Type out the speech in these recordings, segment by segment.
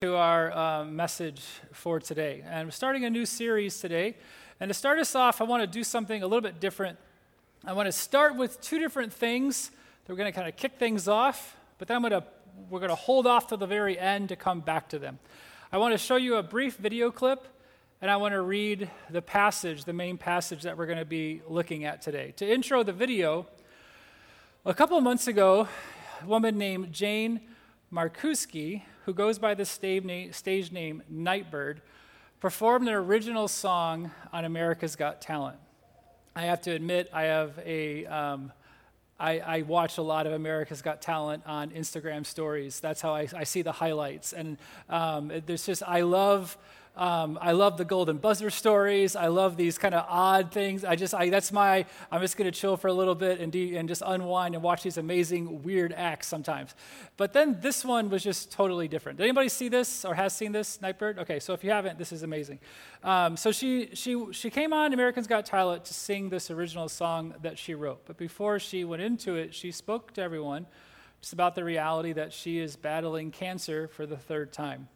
to our uh, message for today. And we're starting a new series today. And to start us off, I want to do something a little bit different. I want to start with two different things that we're going to kind of kick things off, but then I'm going to, we're going to hold off to the very end to come back to them. I want to show you a brief video clip, and I want to read the passage, the main passage that we're going to be looking at today. To intro the video, a couple months ago, a woman named Jane Marczewski who goes by the stage name Nightbirde, performed an original song on America's Got Talent. I have to admit, I have a. Um, I, I, watch a lot of America's Got Talent on Instagram stories. That's how I, I see the highlights. And um, there's just, I love um, I love the golden buzzer stories. I love these kind of odd things. I just, I, that's my, I'm just going to chill for a little bit and, de- and just unwind and watch these amazing, weird acts sometimes. But then this one was just totally different. Did anybody see this or has seen this, Nightbirde? Okay, so if you haven't, this is amazing. Um, so she, she, she came on Americans Got Talent to sing this original song that she wrote. But before she went into it, she spoke to everyone just about the reality that she is battling cancer for the third time.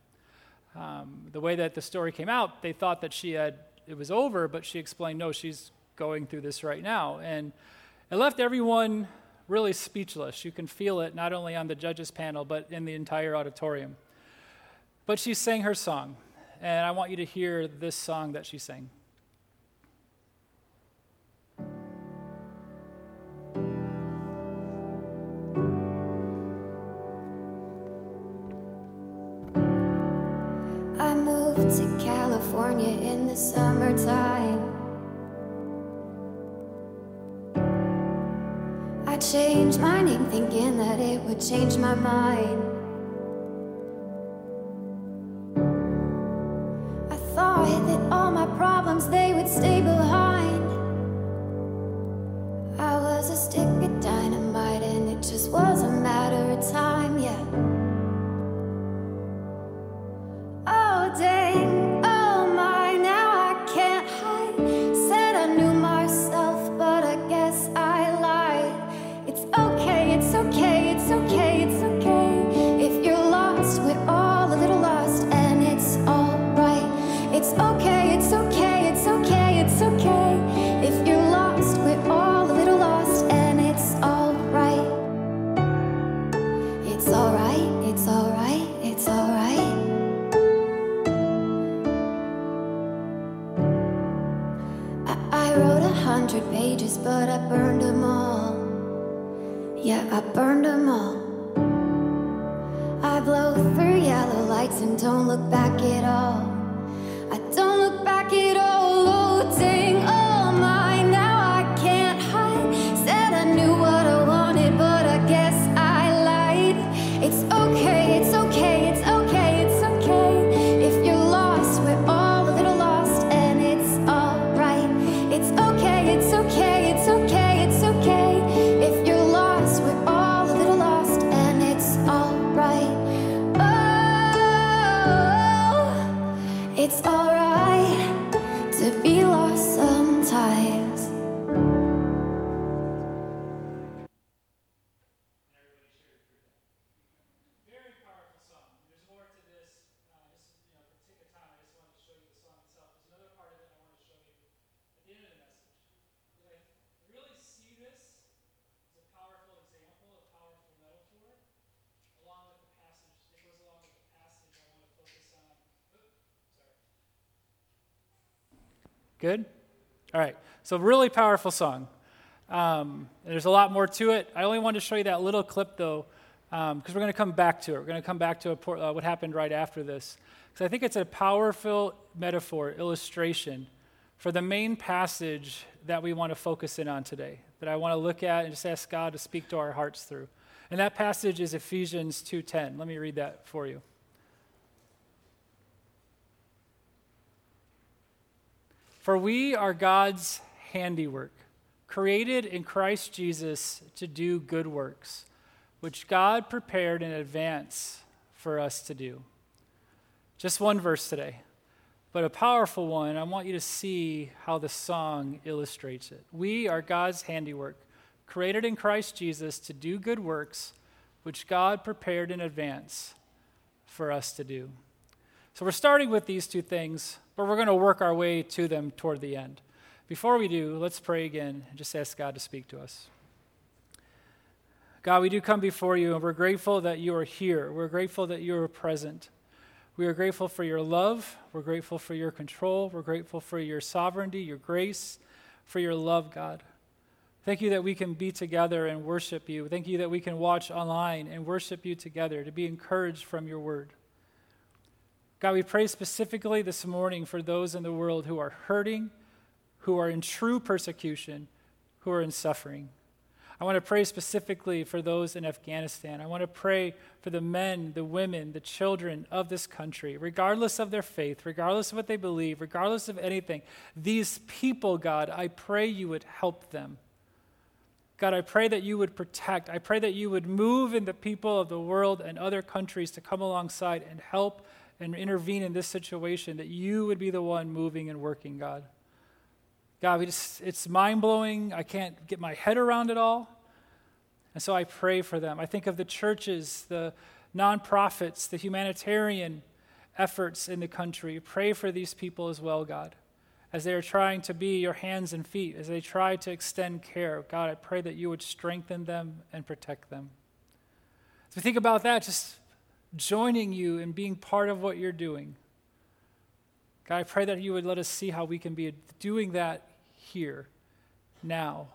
Um, the way that the story came out, they thought that she had it was over, but she explained, no, she's going through this right now, and it left everyone really speechless. You can feel it not only on the judges panel, but in the entire auditorium. But she sang her song, and I want you to hear this song that she sang. California in the summertime. I changed my name thinking that it would change my mind. I thought that all my problems they would stay behind. Good? All right. So, really powerful song. Um, there's a lot more to it. I only wanted to show you that little clip, though, because um, we're going to come back to it. We're going to come back to a, uh, what happened right after this. Because I think it's a powerful metaphor, illustration for the main passage that we want to focus in on today, that I want to look at and just ask God to speak to our hearts through. And that passage is Ephesians 2:10. Let me read that for you. For we are God's handiwork, created in Christ Jesus to do good works, which God prepared in advance for us to do. Just one verse today, but a powerful one. I want you to see how the song illustrates it. We are God's handiwork, created in Christ Jesus to do good works, which God prepared in advance for us to do. So we're starting with these two things, but we're going to work our way to them toward the end. Before we do, let's pray again and just ask God to speak to us. God, we do come before you, and we're grateful that you are here. We're grateful that you are present. We are grateful for your love. We're grateful for your control. We're grateful for your sovereignty, your grace, for your love, God. Thank you that we can be together and worship you. Thank you that we can watch online and worship you together, to be encouraged from your word. God, we pray specifically this morning for those in the world who are hurting, who are in true persecution, who are in suffering. I want to pray specifically for those in Afghanistan. I want to pray for the men, the women, the children of this country, regardless of their faith, regardless of what they believe, regardless of anything. These people, God, I pray you would help them. God, I pray that you would protect. I pray that you would move in the people of the world and other countries to come alongside and help and intervene in this situation, that you would be the one moving and working, God. God, we just, it's mind blowing. I can't get my head around it all. And so I pray for them. I think of the churches, the nonprofits, the humanitarian efforts in the country. Pray for these people as well, God, as they are trying to be your hands and feet, as they try to extend care. God, I pray that you would strengthen them and protect them. As we think about that, just joining you and being part of what you're doing. God, I pray that you would let us see how we can be doing that here, now,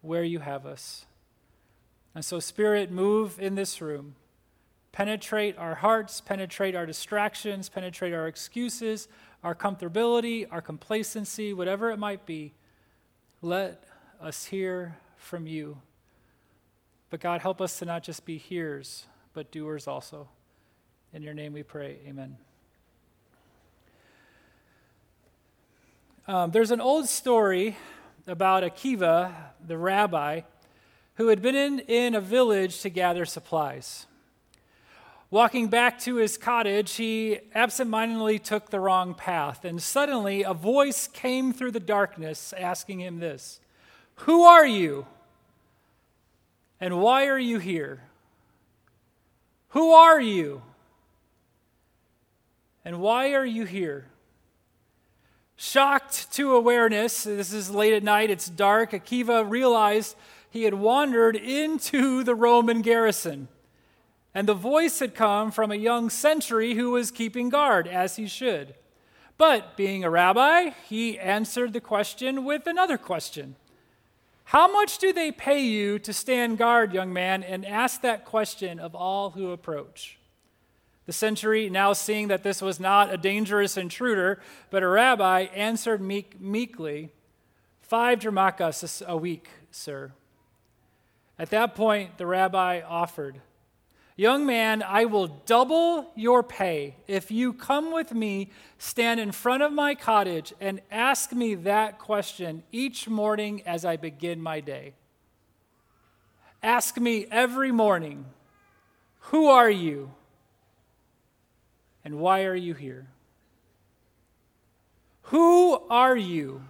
where you have us. And so, Spirit, move in this room. Penetrate our hearts, penetrate our distractions, penetrate our excuses, our comfortability, our complacency, whatever it might be. Let us hear from you. But God, help us to not just be hearers, but doers also. In your name we pray. Amen. Um, there's an old story about Akiva, the rabbi, who had been in, in a village to gather supplies. Walking back to his cottage, he absentmindedly took the wrong path, and suddenly a voice came through the darkness asking him this Who are you? And why are you here? Who are you? And why are you here? Shocked to awareness, this is late at night, it's dark, Akiva realized he had wandered into the Roman garrison. And the voice had come from a young sentry who was keeping guard, as he should. But being a rabbi, he answered the question with another question How much do they pay you to stand guard, young man? And asked that question of all who approach. The sentry, now seeing that this was not a dangerous intruder, but a rabbi, answered meek, meekly, Five drachmas a week, sir. At that point, the rabbi offered, Young man, I will double your pay if you come with me, stand in front of my cottage, and ask me that question each morning as I begin my day. Ask me every morning, Who are you? And why are you here? Who are you?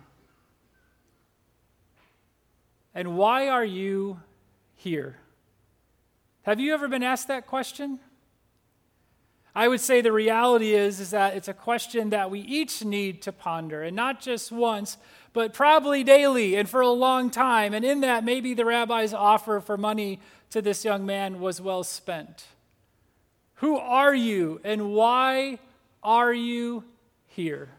And why are you here? Have you ever been asked that question? I would say the reality is, is that it's a question that we each need to ponder, and not just once, but probably daily and for a long time. And in that, maybe the rabbi's offer for money to this young man was well spent. Who are you and why are you here?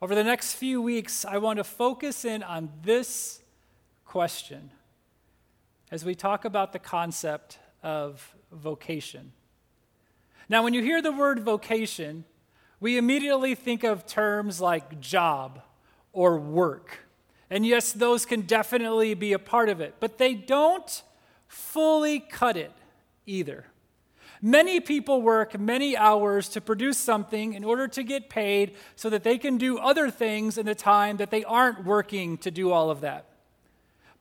Over the next few weeks, I want to focus in on this question as we talk about the concept of vocation. Now, when you hear the word vocation, we immediately think of terms like job or work. And yes, those can definitely be a part of it, but they don't fully cut it either. Many people work many hours to produce something in order to get paid so that they can do other things in the time that they aren't working to do all of that.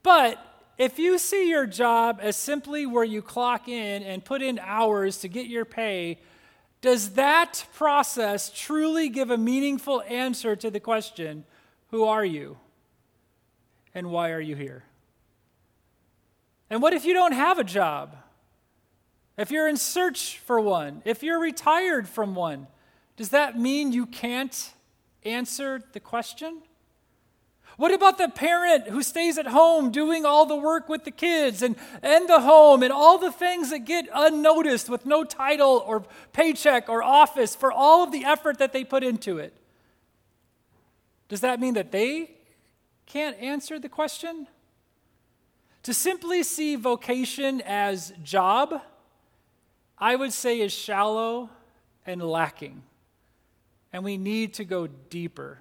But if you see your job as simply where you clock in and put in hours to get your pay, does that process truly give a meaningful answer to the question, Who are you? And why are you here? And what if you don't have a job? If you're in search for one, if you're retired from one, does that mean you can't answer the question? What about the parent who stays at home doing all the work with the kids and, and the home and all the things that get unnoticed with no title or paycheck or office for all of the effort that they put into it? Does that mean that they can't answer the question? To simply see vocation as job, I would say is shallow and lacking. And we need to go deeper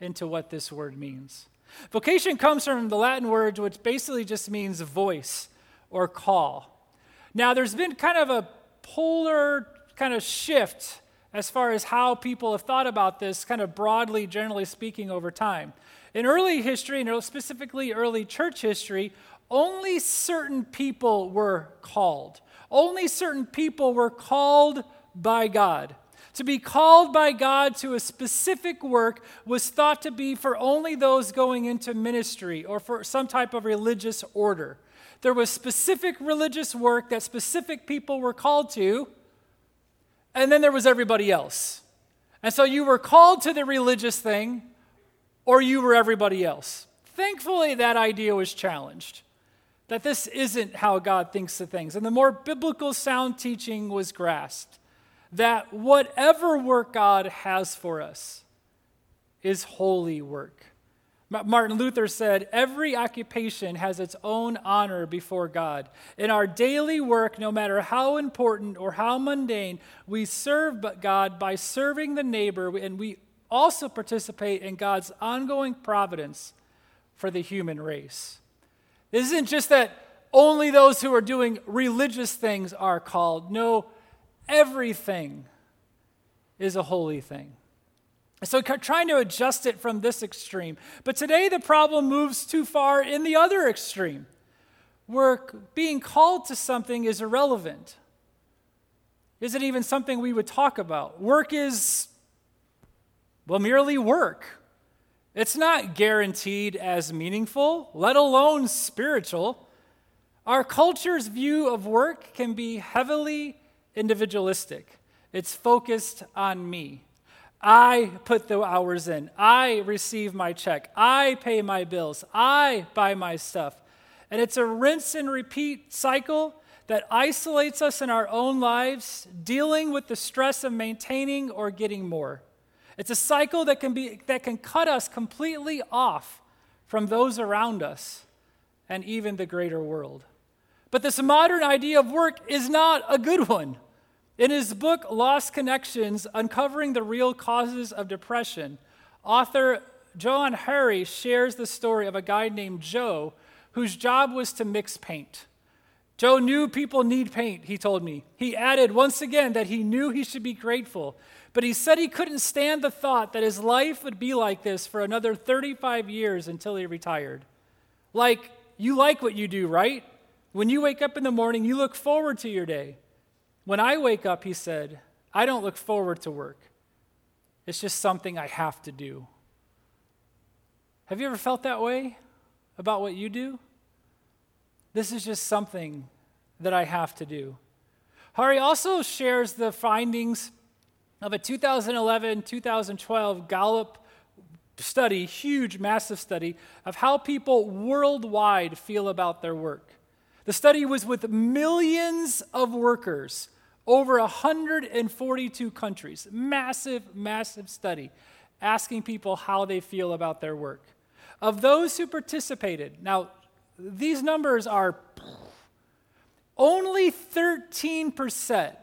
into what this word means. Vocation comes from the Latin word, which basically just means voice or call. Now, there's been kind of a polar kind of shift as far as how people have thought about this, kind of broadly, generally speaking, over time. In early history, and specifically early church history, only certain people were called. Only certain people were called by God. To be called by God to a specific work was thought to be for only those going into ministry or for some type of religious order. There was specific religious work that specific people were called to, and then there was everybody else. And so you were called to the religious thing, or you were everybody else. Thankfully, that idea was challenged that this isn't how God thinks of things. And the more biblical sound teaching was grasped that whatever work God has for us is holy work. Martin Luther said, Every occupation has its own honor before God. In our daily work, no matter how important or how mundane, we serve God by serving the neighbor, and we also participate in God's ongoing providence for the human race. It isn't just that only those who are doing religious things are called. No, everything is a holy thing. So, trying to adjust it from this extreme. But today, the problem moves too far in the other extreme, where being called to something is irrelevant. Is it even something we would talk about? Work is, well, merely work. It's not guaranteed as meaningful, let alone spiritual. Our culture's view of work can be heavily individualistic, it's focused on me. I put the hours in. I receive my check. I pay my bills. I buy my stuff. And it's a rinse and repeat cycle that isolates us in our own lives, dealing with the stress of maintaining or getting more. It's a cycle that can, be, that can cut us completely off from those around us and even the greater world. But this modern idea of work is not a good one. In his book, Lost Connections Uncovering the Real Causes of Depression, author Johann Hari shares the story of a guy named Joe whose job was to mix paint. Joe knew people need paint, he told me. He added once again that he knew he should be grateful but he said he couldn't stand the thought that his life would be like this for another 35 years until he retired. Like, you like what you do, right? When you wake up in the morning, you look forward to your day. When I wake up, he said, I don't look forward to work. It's just something I have to do. Have you ever felt that way about what you do? This is just something that I have to do. Hari also shares the findings of a 2011 2012 Gallup study, huge, massive study, of how people worldwide feel about their work. The study was with millions of workers over 142 countries. Massive, massive study asking people how they feel about their work. Of those who participated, now these numbers are only 13%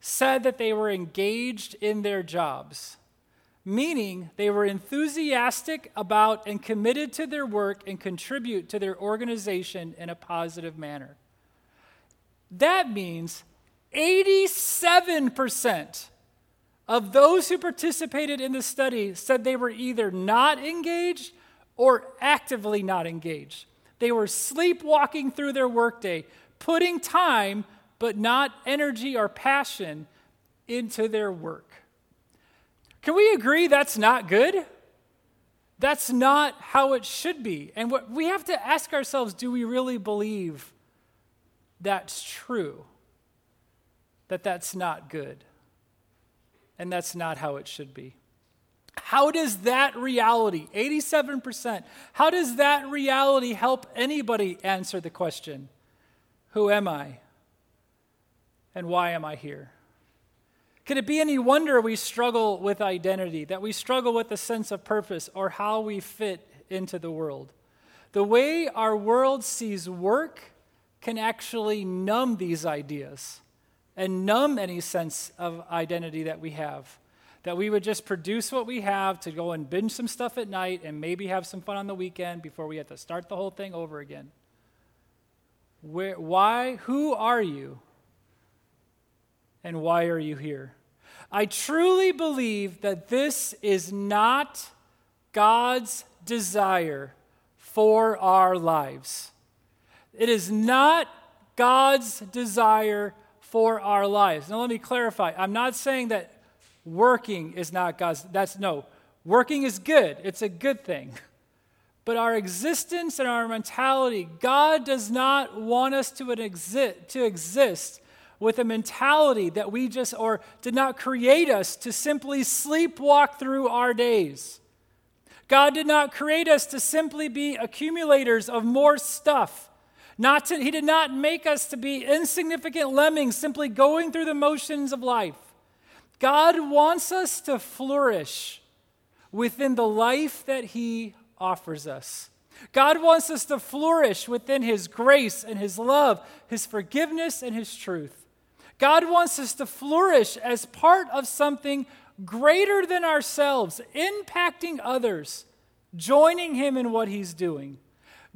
said that they were engaged in their jobs, meaning they were enthusiastic about and committed to their work and contribute to their organization in a positive manner. That means 87% of those who participated in the study said they were either not engaged or actively not engaged. They were sleepwalking through their workday, putting time but not energy or passion into their work. Can we agree that's not good? That's not how it should be. And what we have to ask ourselves do we really believe that's true? that that's not good. And that's not how it should be. How does that reality, 87%, how does that reality help anybody answer the question, Who am I? And why am I here? Could it be any wonder we struggle with identity, that we struggle with a sense of purpose or how we fit into the world? The way our world sees work can actually numb these ideas and numb any sense of identity that we have. That we would just produce what we have to go and binge some stuff at night and maybe have some fun on the weekend before we have to start the whole thing over again. Where, why? Who are you? And why are you here? I truly believe that this is not God's desire for our lives. It is not God's desire for our lives. Now, let me clarify. I'm not saying that working is not God's. That's no. Working is good, it's a good thing. But our existence and our mentality, God does not want us to, exist, to exist with a mentality that we just, or did not create us to simply sleepwalk through our days. God did not create us to simply be accumulators of more stuff. Not to, he did not make us to be insignificant lemmings simply going through the motions of life. God wants us to flourish within the life that He offers us. God wants us to flourish within His grace and His love, His forgiveness and His truth. God wants us to flourish as part of something greater than ourselves, impacting others, joining Him in what He's doing.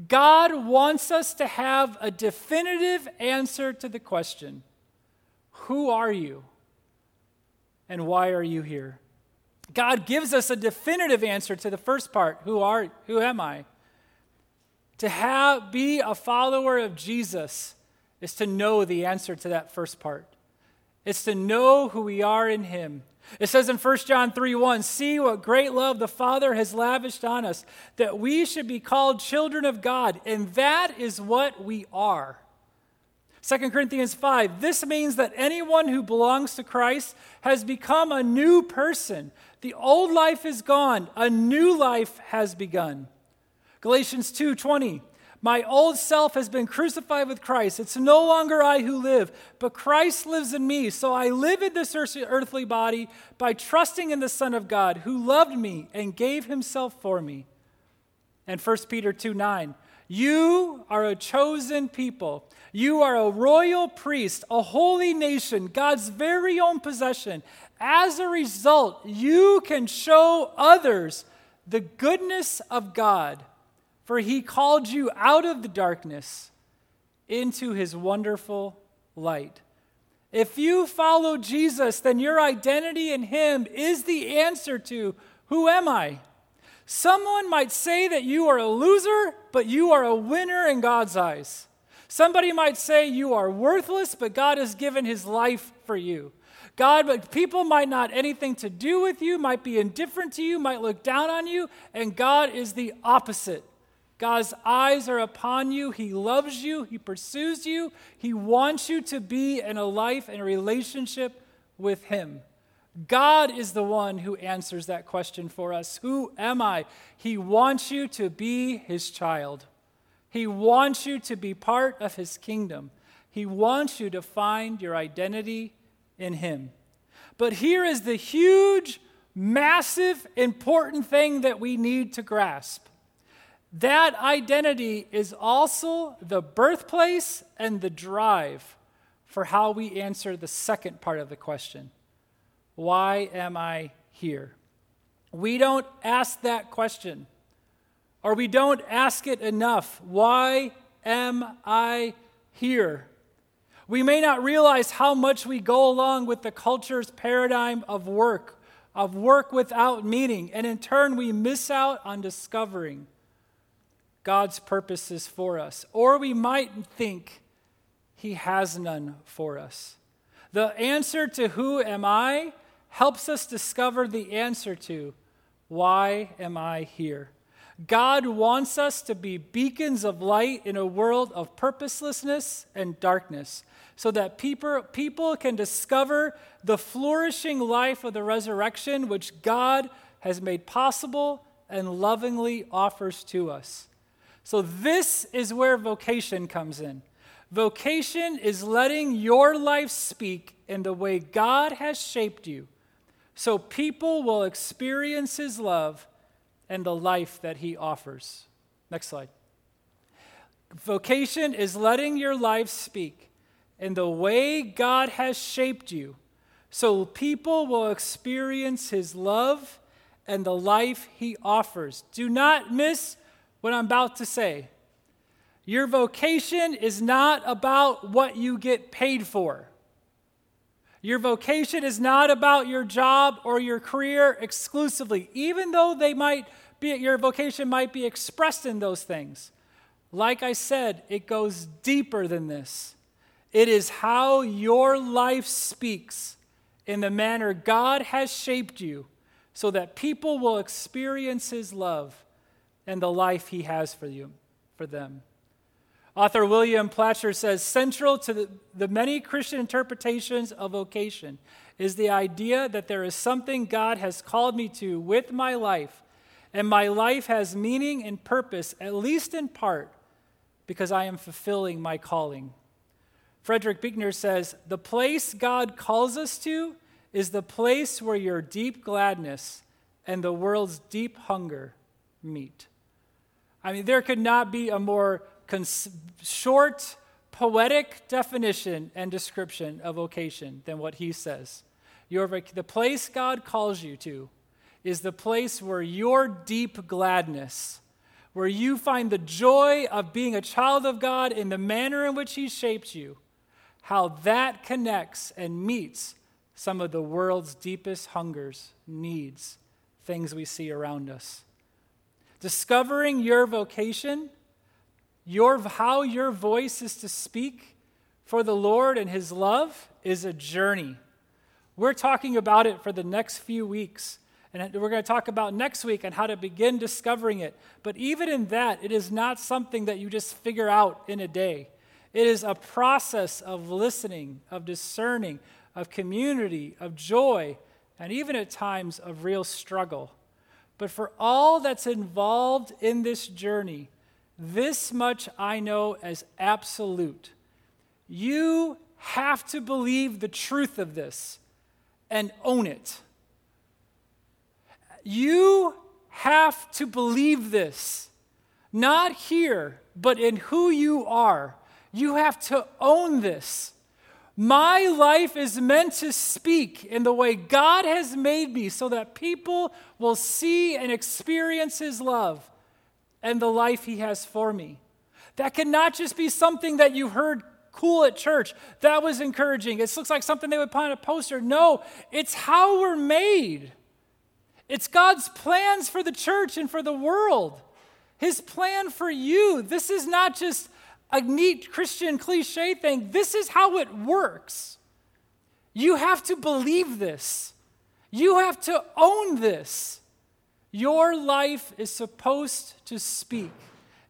God wants us to have a definitive answer to the question Who are you? And why are you here? God gives us a definitive answer to the first part Who, are, who am I? To have, be a follower of Jesus is to know the answer to that first part. It's to know who we are in Him. It says in 1 John 3 1, see what great love the Father has lavished on us, that we should be called children of God, and that is what we are. 2 Corinthians 5, this means that anyone who belongs to Christ has become a new person. The old life is gone, a new life has begun. Galatians 2:20 my old self has been crucified with Christ. It's no longer I who live, but Christ lives in me. So I live in this earthly body by trusting in the Son of God who loved me and gave himself for me. And 1 Peter 2 9. You are a chosen people. You are a royal priest, a holy nation, God's very own possession. As a result, you can show others the goodness of God for he called you out of the darkness into his wonderful light. If you follow Jesus, then your identity in him is the answer to who am I? Someone might say that you are a loser, but you are a winner in God's eyes. Somebody might say you are worthless, but God has given his life for you. God, but people might not anything to do with you, might be indifferent to you, might look down on you, and God is the opposite. God's eyes are upon you. He loves you. He pursues you. He wants you to be in a life and a relationship with Him. God is the one who answers that question for us Who am I? He wants you to be His child. He wants you to be part of His kingdom. He wants you to find your identity in Him. But here is the huge, massive, important thing that we need to grasp that identity is also the birthplace and the drive for how we answer the second part of the question Why am I here? We don't ask that question, or we don't ask it enough. Why am I here? We may not realize how much we go along with the culture's paradigm of work, of work without meaning, and in turn, we miss out on discovering God's purposes for us. Or we might think he has none for us. The answer to who am I helps us discover the answer to why am I here? God wants us to be beacons of light in a world of purposelessness and darkness, so that people, people can discover the flourishing life of the resurrection which God has made possible and lovingly offers to us. So, this is where vocation comes in. Vocation is letting your life speak in the way God has shaped you so people will experience His love and the life that He offers. Next slide. Vocation is letting your life speak in the way God has shaped you so people will experience His love and the life He offers. Do not miss what I'm about to say. Your vocation is not about what you get paid for. Your vocation is not about your job or your career exclusively, even though they might be, your vocation might be expressed in those things. Like I said, it goes deeper than this. It is how your life speaks in the manner God has shaped you so that people will experience his love and the life he has for you for them. Author William Placher says Central to the, the, many Christian interpretations of vocation is the idea that there is something God has called me to with my life, and my life has meaning and purpose, at least in part, because I am fulfilling my calling. Frederick Buechner says The place God calls us to is the place where your deep gladness and the world's deep hunger meet. I mean, there could not be a more cons- short, poetic definition and description of vocation than what he says. Your, the place God calls you to is the place where your deep gladness, where you find the joy of being a child of God in the manner in which He shaped you, how that connects and meets some of the world's deepest hungers, needs, things we see around us. Discovering your vocation your, how your voice is to speak for the Lord and His love is a journey. We're talking about it for the next few weeks. And we're going to talk about next week on how to begin discovering it. But even in that, it is not something that you just figure out in a day. It is a process of listening, of discerning, of community, of joy, and even at times of real struggle. But for all that's involved in this journey, this much I know as absolute. You have to believe the truth of this and own it. You have to believe this, not here, but in who you are. You have to own this. My life is meant to speak in the way God has made me so that people will see and experience His love and the life He has for me. That cannot just be something that you heard cool at church. That was encouraging. It looks like something they would put on a poster. No, it's how we're made. It's God's plans for the church and for the world. His plan for you. This is not just a neat Christian cliche thing. This is how it works. You have to believe this. You have to own this. Your life is supposed to speak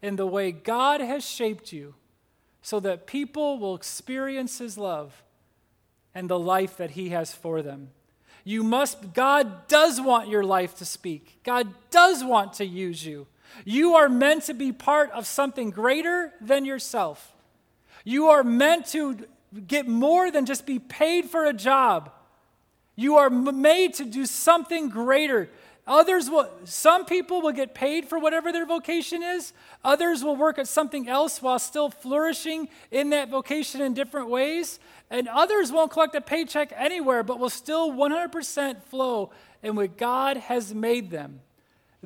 in the way God has shaped you so that people will experience His love and the life that He has for them. You must, God does want your life to speak. God does want to use you. You are meant to be part of something greater than yourself. You are meant to get more than just be paid for a job. You are made to do something greater. Others will, some people will get paid for whatever their vocation is. Others will work at something else while still flourishing in that vocation in different ways. And others won't collect a paycheck anywhere, but will still 100% flow in what God has made them.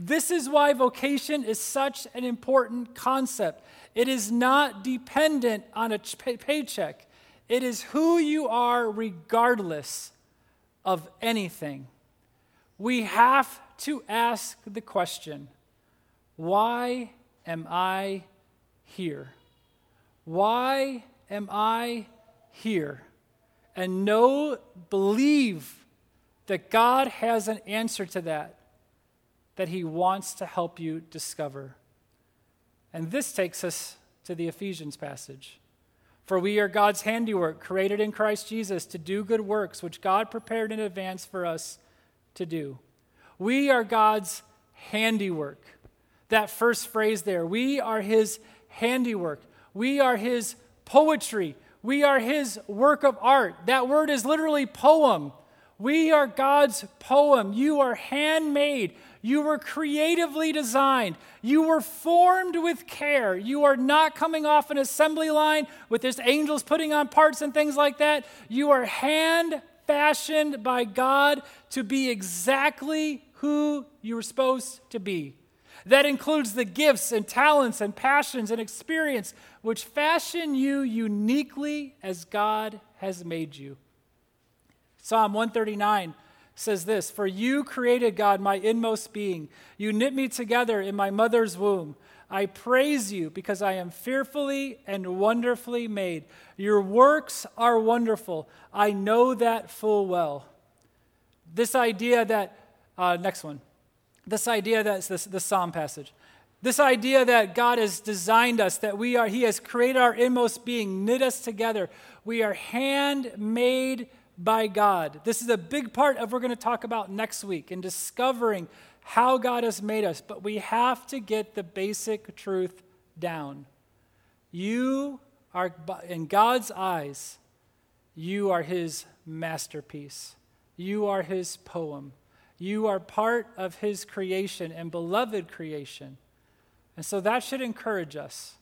This is why vocation is such an important concept. It is not dependent on a paycheck, it is who you are regardless of anything. We have to ask the question why am I here? Why am I here? And know, believe that God has an answer to that, that He wants to help you discover. And this takes us to the Ephesians passage. For we are God's handiwork, created in Christ Jesus to do good works, which God prepared in advance for us to do. We are God's handiwork. That first phrase there, we are His handiwork. We are His poetry. We are His work of art. That word is literally poem. We are God's poem. You are handmade. You were creatively designed. You were formed with care. You are not coming off an assembly line with this angels putting on parts and things like that. You are hand fashioned by God to be exactly who you were supposed to be. That includes the gifts and talents and passions and experience which fashion you uniquely as God has made you. Psalm 139 says this For you created, God, my inmost being. You knit me together in my mother's womb. I praise you because I am fearfully and wonderfully made. Your works are wonderful. I know that full well. This idea that, uh, next one, this idea that's this, the Psalm passage. This idea that God has designed us, that we are, He has created our inmost being, knit us together. We are handmade by God. This is a big part of what we're going to talk about next week in discovering how God has made us, but we have to get the basic truth down. You are, in God's eyes, you are His masterpiece. You are His poem. You are part of His creation and beloved creation. And so that should encourage us.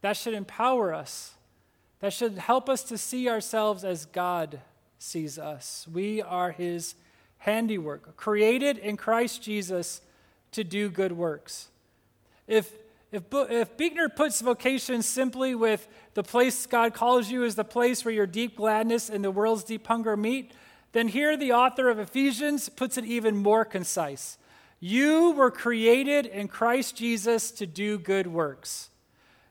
That should empower us. That should help us to see ourselves as God sees us. We are his handiwork, created in Christ Jesus to do good works. If, if, if Buechner puts vocation simply with the place God calls you is the place where your deep gladness and the world's deep hunger meet, then here the author of Ephesians puts it even more concise. You were created in Christ Jesus to do good works.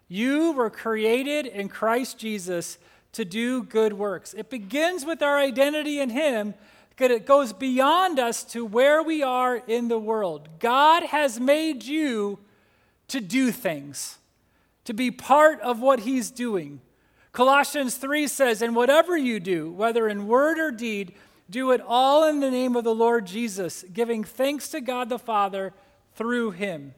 You were created in Christ Jesus to do good works. It begins with our identity in Him, but it goes beyond us to where we are in the world. God has made you to do things, to be part of what He's doing. Colossians 3 says, And whatever you do, whether in word or deed, do it all in the name of the Lord Jesus, giving thanks to God the Father through Him.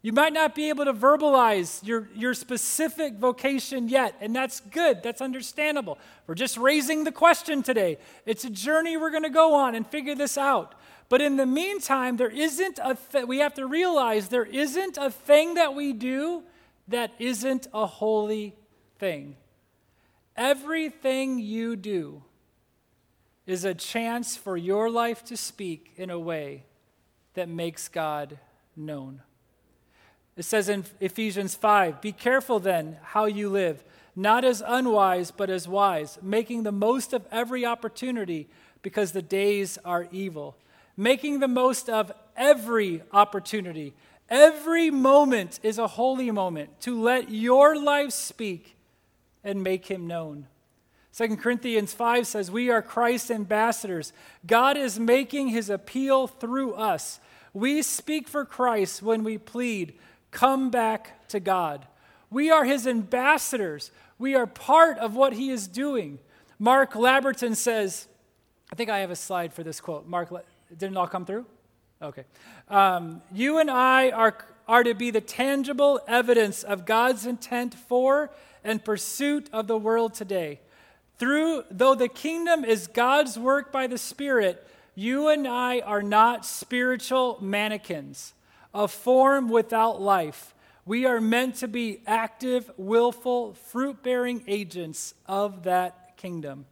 You might not be able to verbalize your, your specific vocation yet, and that's good. That's understandable. We're just raising the question today. It's a journey we're going to go on and figure this out. But in the meantime, there isn't a th- we have to realize there isn't a thing that we do that isn't a holy thing. Everything you do is a chance for your life to speak in a way that makes God known. It says in Ephesians 5 Be careful then how you live, not as unwise, but as wise, making the most of every opportunity because the days are evil. Making the most of every opportunity. Every moment is a holy moment to let your life speak and make him known. 2 Corinthians 5 says, We are Christ's ambassadors. God is making his appeal through us. We speak for Christ when we plead come back to God. We are his ambassadors. We are part of what he is doing. Mark Labberton says, I think I have a slide for this quote. Mark, didn't all come through? Okay. Um, you and I are, are to be the tangible evidence of God's intent for and pursuit of the world today. Through, though the kingdom is God's work by the Spirit, you and I are not spiritual mannequins a form without life. We are meant to be active, willful, fruit bearing agents of that kingdom.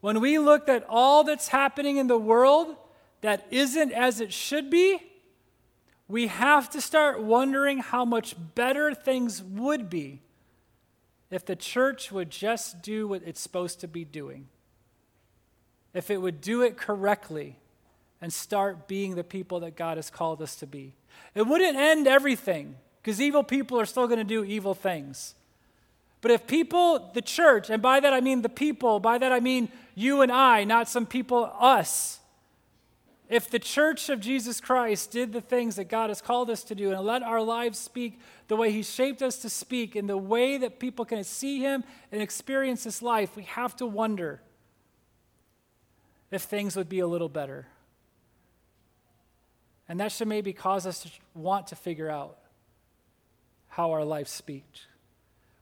When we look at all that's happening in the world that isn't as it should be, we have to start wondering how much better things would be if the church would just do what it's supposed to be doing. If it would do it correctly and start being the people that God has called us to be. It wouldn't end everything because evil people are still going to do evil things. But if people, the church, and by that I mean the people, by that I mean you and I, not some people, us, If the church of Jesus Christ did the things that God has called us to do and let our lives speak the way He shaped us to speak, in the way that people can see Him and experience His life, we have to wonder if things would be a little better. And that should maybe cause us to want to figure out how our life speaks.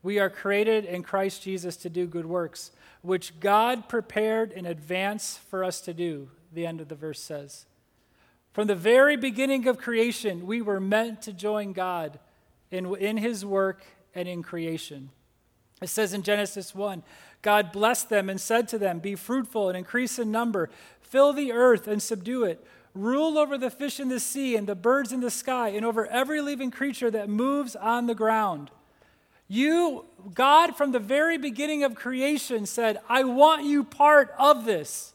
We are created in Christ Jesus to do good works, which God prepared in advance for us to do the end of the verse says. From the very beginning of creation, we were meant to join God in, in his work and in creation. It says in Genesis 1 God blessed them and said to them, Be fruitful and increase in number, fill the earth and subdue it, rule over the fish in the sea and the birds in the sky, and over every living creature that moves on the ground. You, God, from the very beginning of creation, said, I want you part of this.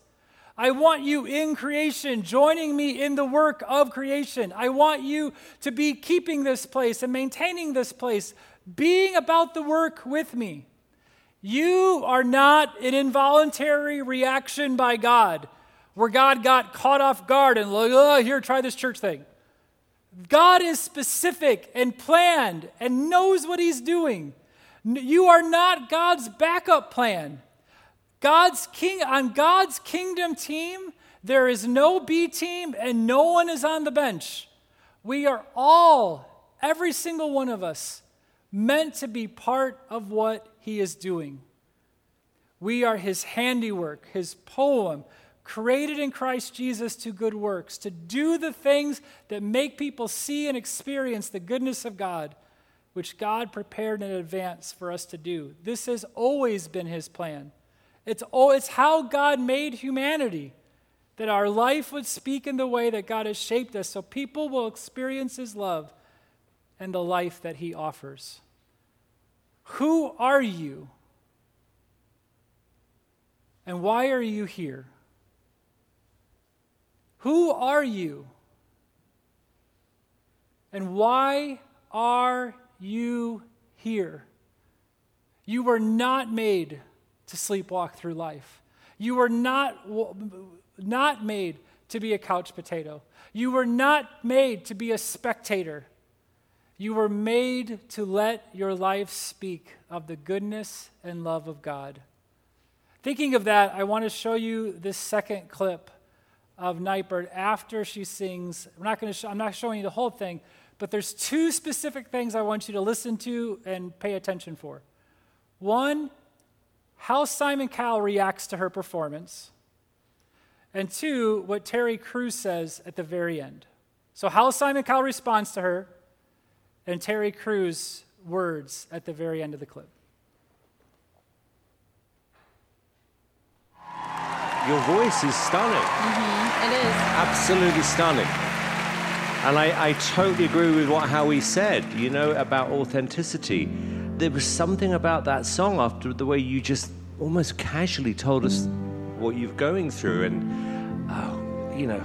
I want you in creation, joining me in the work of creation. I want you to be keeping this place and maintaining this place, being about the work with me. You are not an involuntary reaction by God where God got caught off guard and like, oh, here, try this church thing. God is specific and planned and knows what he's doing. You are not God's backup plan. God's king on God's kingdom team, there is no B team and no one is on the bench. We are all, every single one of us, meant to be part of what he is doing. We are his handiwork, his poem, created in Christ Jesus to good works, to do the things that make people see and experience the goodness of God, which God prepared in advance for us to do. This has always been his plan. It's, oh, it's how God made humanity, that our life would speak in the way that God has shaped us so people will experience His love and the life that He offers. Who are you? And why are you here? Who are you? And why are you here? You were not made to sleepwalk through life. You were not, not made to be a couch potato. You were not made to be a spectator. You were made to let your life speak of the goodness and love of God. Thinking of that, I want to show you this second clip of Nightbirde after she sings. I'm not, going to I'm not showing you the whole thing, but there's two specific things I want you to listen to and pay attention for. One how Simon Cowell reacts to her performance, and two, what Terry Crews says at the very end. So, how Simon Cowell responds to her, and Terry Crews' words at the very end of the clip. Your voice is stunning. Mm-hmm. It is. Absolutely stunning. And I, I totally agree with what Howie said, you know, about authenticity there was something about that song after the way you just almost casually told us what you're going through and oh, you know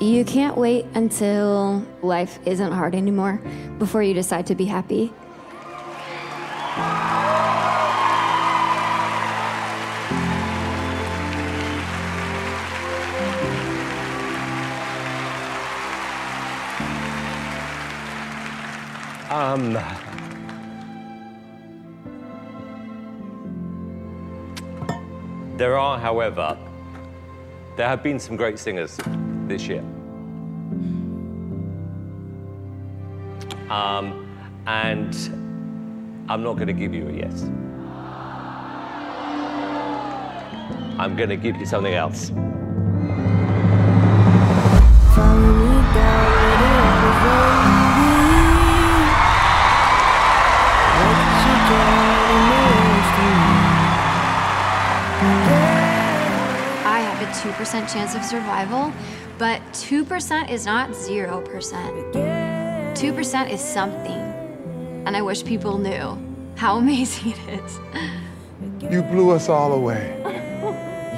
you can't wait until life isn't hard anymore before you decide to be happy Um, there are, however, there have been some great singers this year. Um, and I'm not going to give you a yes. I'm going to give you something else. 2% chance of survival, but 2% is not 0%. 2% is something. And I wish people knew how amazing it is. You blew us all away.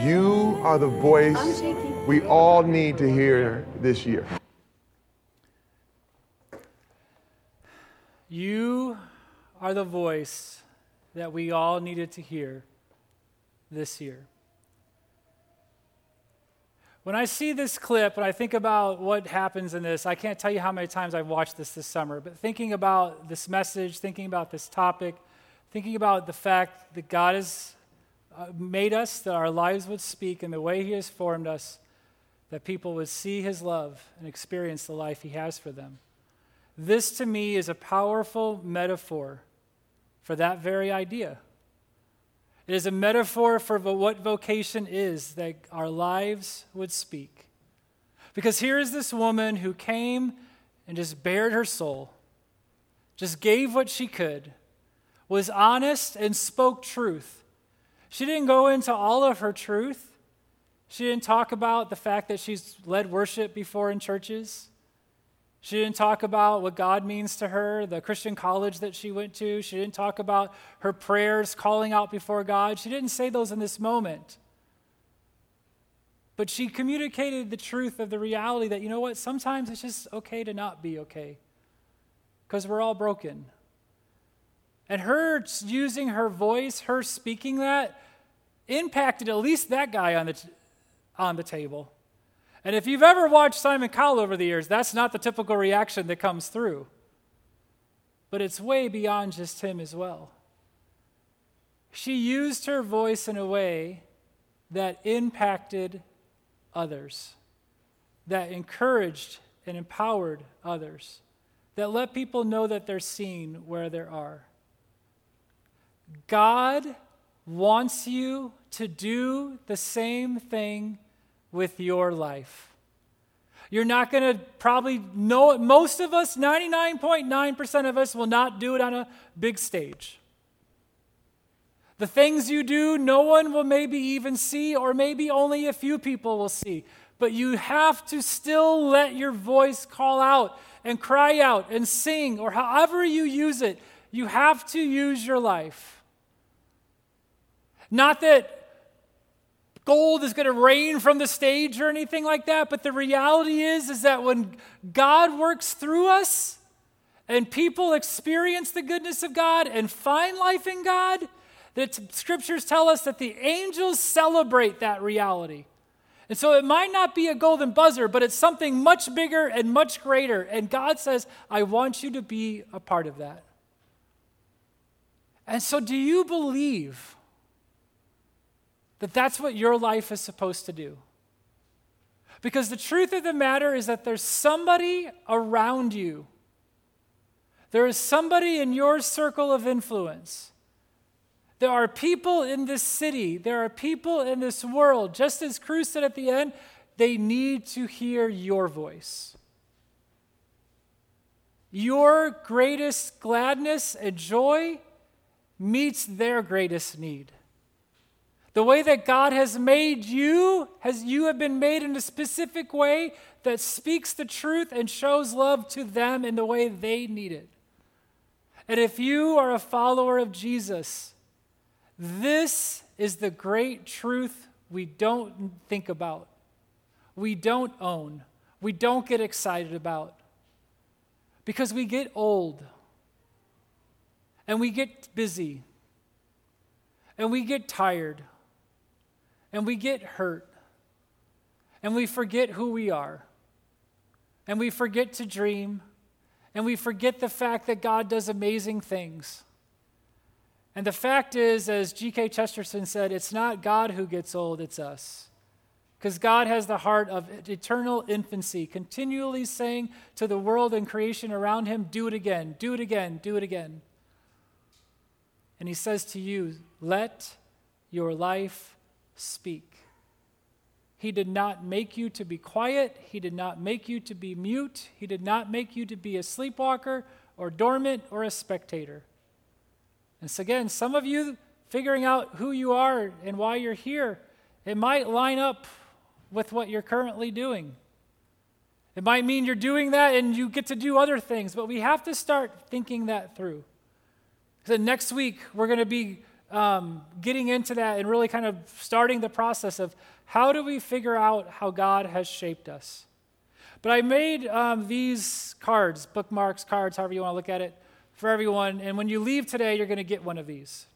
You are the voice we all need to hear this year. You are the voice that we all needed to hear this year. When I see this clip and I think about what happens in this, I can't tell you how many times I've watched this this summer, but thinking about this message, thinking about this topic, thinking about the fact that God has uh, made us, that our lives would speak in the way He has formed us, that people would see His love and experience the life He has for them. This to me is a powerful metaphor for that very idea. It is a metaphor for what vocation is that our lives would speak. Because here is this woman who came and just bared her soul, just gave what she could, was honest and spoke truth. She didn't go into all of her truth. She didn't talk about the fact that she's led worship before in churches. She didn't talk about what God means to her, the Christian college that she went to. She didn't talk about her prayers calling out before God. She didn't say those in this moment. But she communicated the truth of the reality that, you know what, sometimes it's just okay to not be okay because we're all broken. And her using her voice, her speaking that, impacted at least that guy on the, t- on the table. And if you've ever watched Simon Cowell over the years, that's not the typical reaction that comes through. But it's way beyond just him as well. She used her voice in a way that impacted others, that encouraged and empowered others, that let people know that they're seen where they are. God wants you to do the same thing with your life. You're not going to probably know it. Most of us, 99.9% of us, will not do it on a big stage. The things you do, no one will maybe even see, or maybe only a few people will see. But you have to still let your voice call out and cry out and sing, or however you use it. You have to use your life. Not that gold is going to rain from the stage or anything like that, but the reality is is that when God works through us and people experience the goodness of God and find life in God, that scriptures tell us that the angels celebrate that reality. And so it might not be a golden buzzer, but it's something much bigger and much greater. And God says, I want you to be a part of that. And so, do you believe that that's what your life is supposed to do. Because the truth of the matter is that there's somebody around you. There is somebody in your circle of influence. There are people in this city, there are people in this world, just as Crews said at the end, they need to hear your voice. Your greatest gladness and joy meets their greatest need. The way that God has made you, has you have been made in a specific way that speaks the truth and shows love to them in the way they need it. And if you are a follower of Jesus, this is the great truth we don't think about, we don't own, we don't get excited about. Because we get old and we get busy and we get tired and we get hurt and we forget who we are and we forget to dream and we forget the fact that God does amazing things. And the fact is, as G.K. Chesterton said, it's not God who gets old, it's us. Because God has the heart of eternal infancy, continually saying to the world and creation around him, Do it again, do it again, do it again. And he says to you, Let your life speak. He did not make you to be quiet. He did not make you to be mute. He did not make you to be a sleepwalker or dormant or a spectator. And so, again, some of you figuring out who you are and why you're here, it might line up with what you're currently doing. It might mean you're doing that and you get to do other things, but we have to start thinking that through. So, next week, we're going to be um, getting into that and really kind of starting the process of how do we figure out how God has shaped us. But I made um, these cards, bookmarks, cards, however you want to look at it, for everyone. And when you leave today, you're going to get one of these.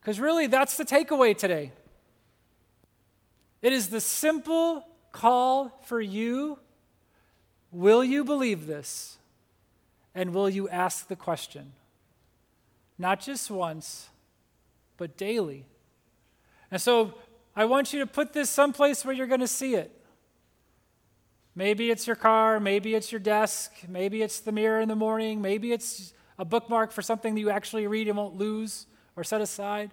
Because really, that's the takeaway today. It is the simple call for you. Will you believe this? And will you ask the question? Not just once, but daily. And so I want you to put this someplace where you're going to see it. Maybe it's your car, maybe it's your desk, maybe it's the mirror in the morning, maybe it's a bookmark for something that you actually read and won't lose or set aside.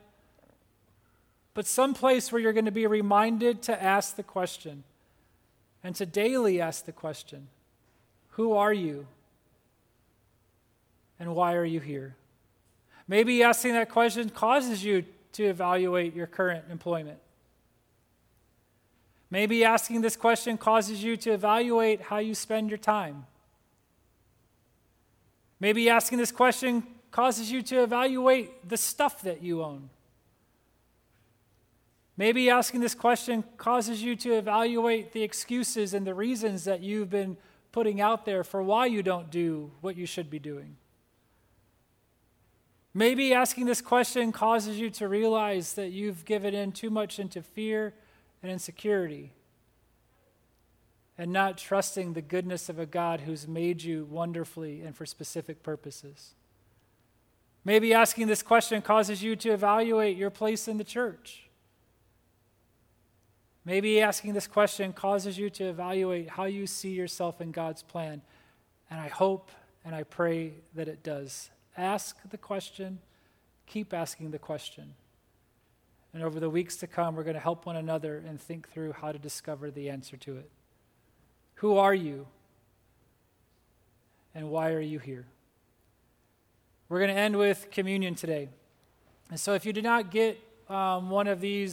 But someplace where you're going to be reminded to ask the question and to daily ask the question Who are you? And why are you here? Maybe asking that question causes you to evaluate your current employment. Maybe asking this question causes you to evaluate how you spend your time. Maybe asking this question causes you to evaluate the stuff that you own. Maybe asking this question causes you to evaluate the excuses and the reasons that you've been putting out there for why you don't do what you should be doing. Maybe asking this question causes you to realize that you've given in too much into fear and insecurity and not trusting the goodness of a God who's made you wonderfully and for specific purposes. Maybe asking this question causes you to evaluate your place in the church. Maybe asking this question causes you to evaluate how you see yourself in God's plan. And I hope and I pray that it does. Ask the question, keep asking the question. And over the weeks to come, we're going to help one another and think through how to discover the answer to it. Who are you? And why are you here? We're going to end with communion today. And so if you did not get um, one of these,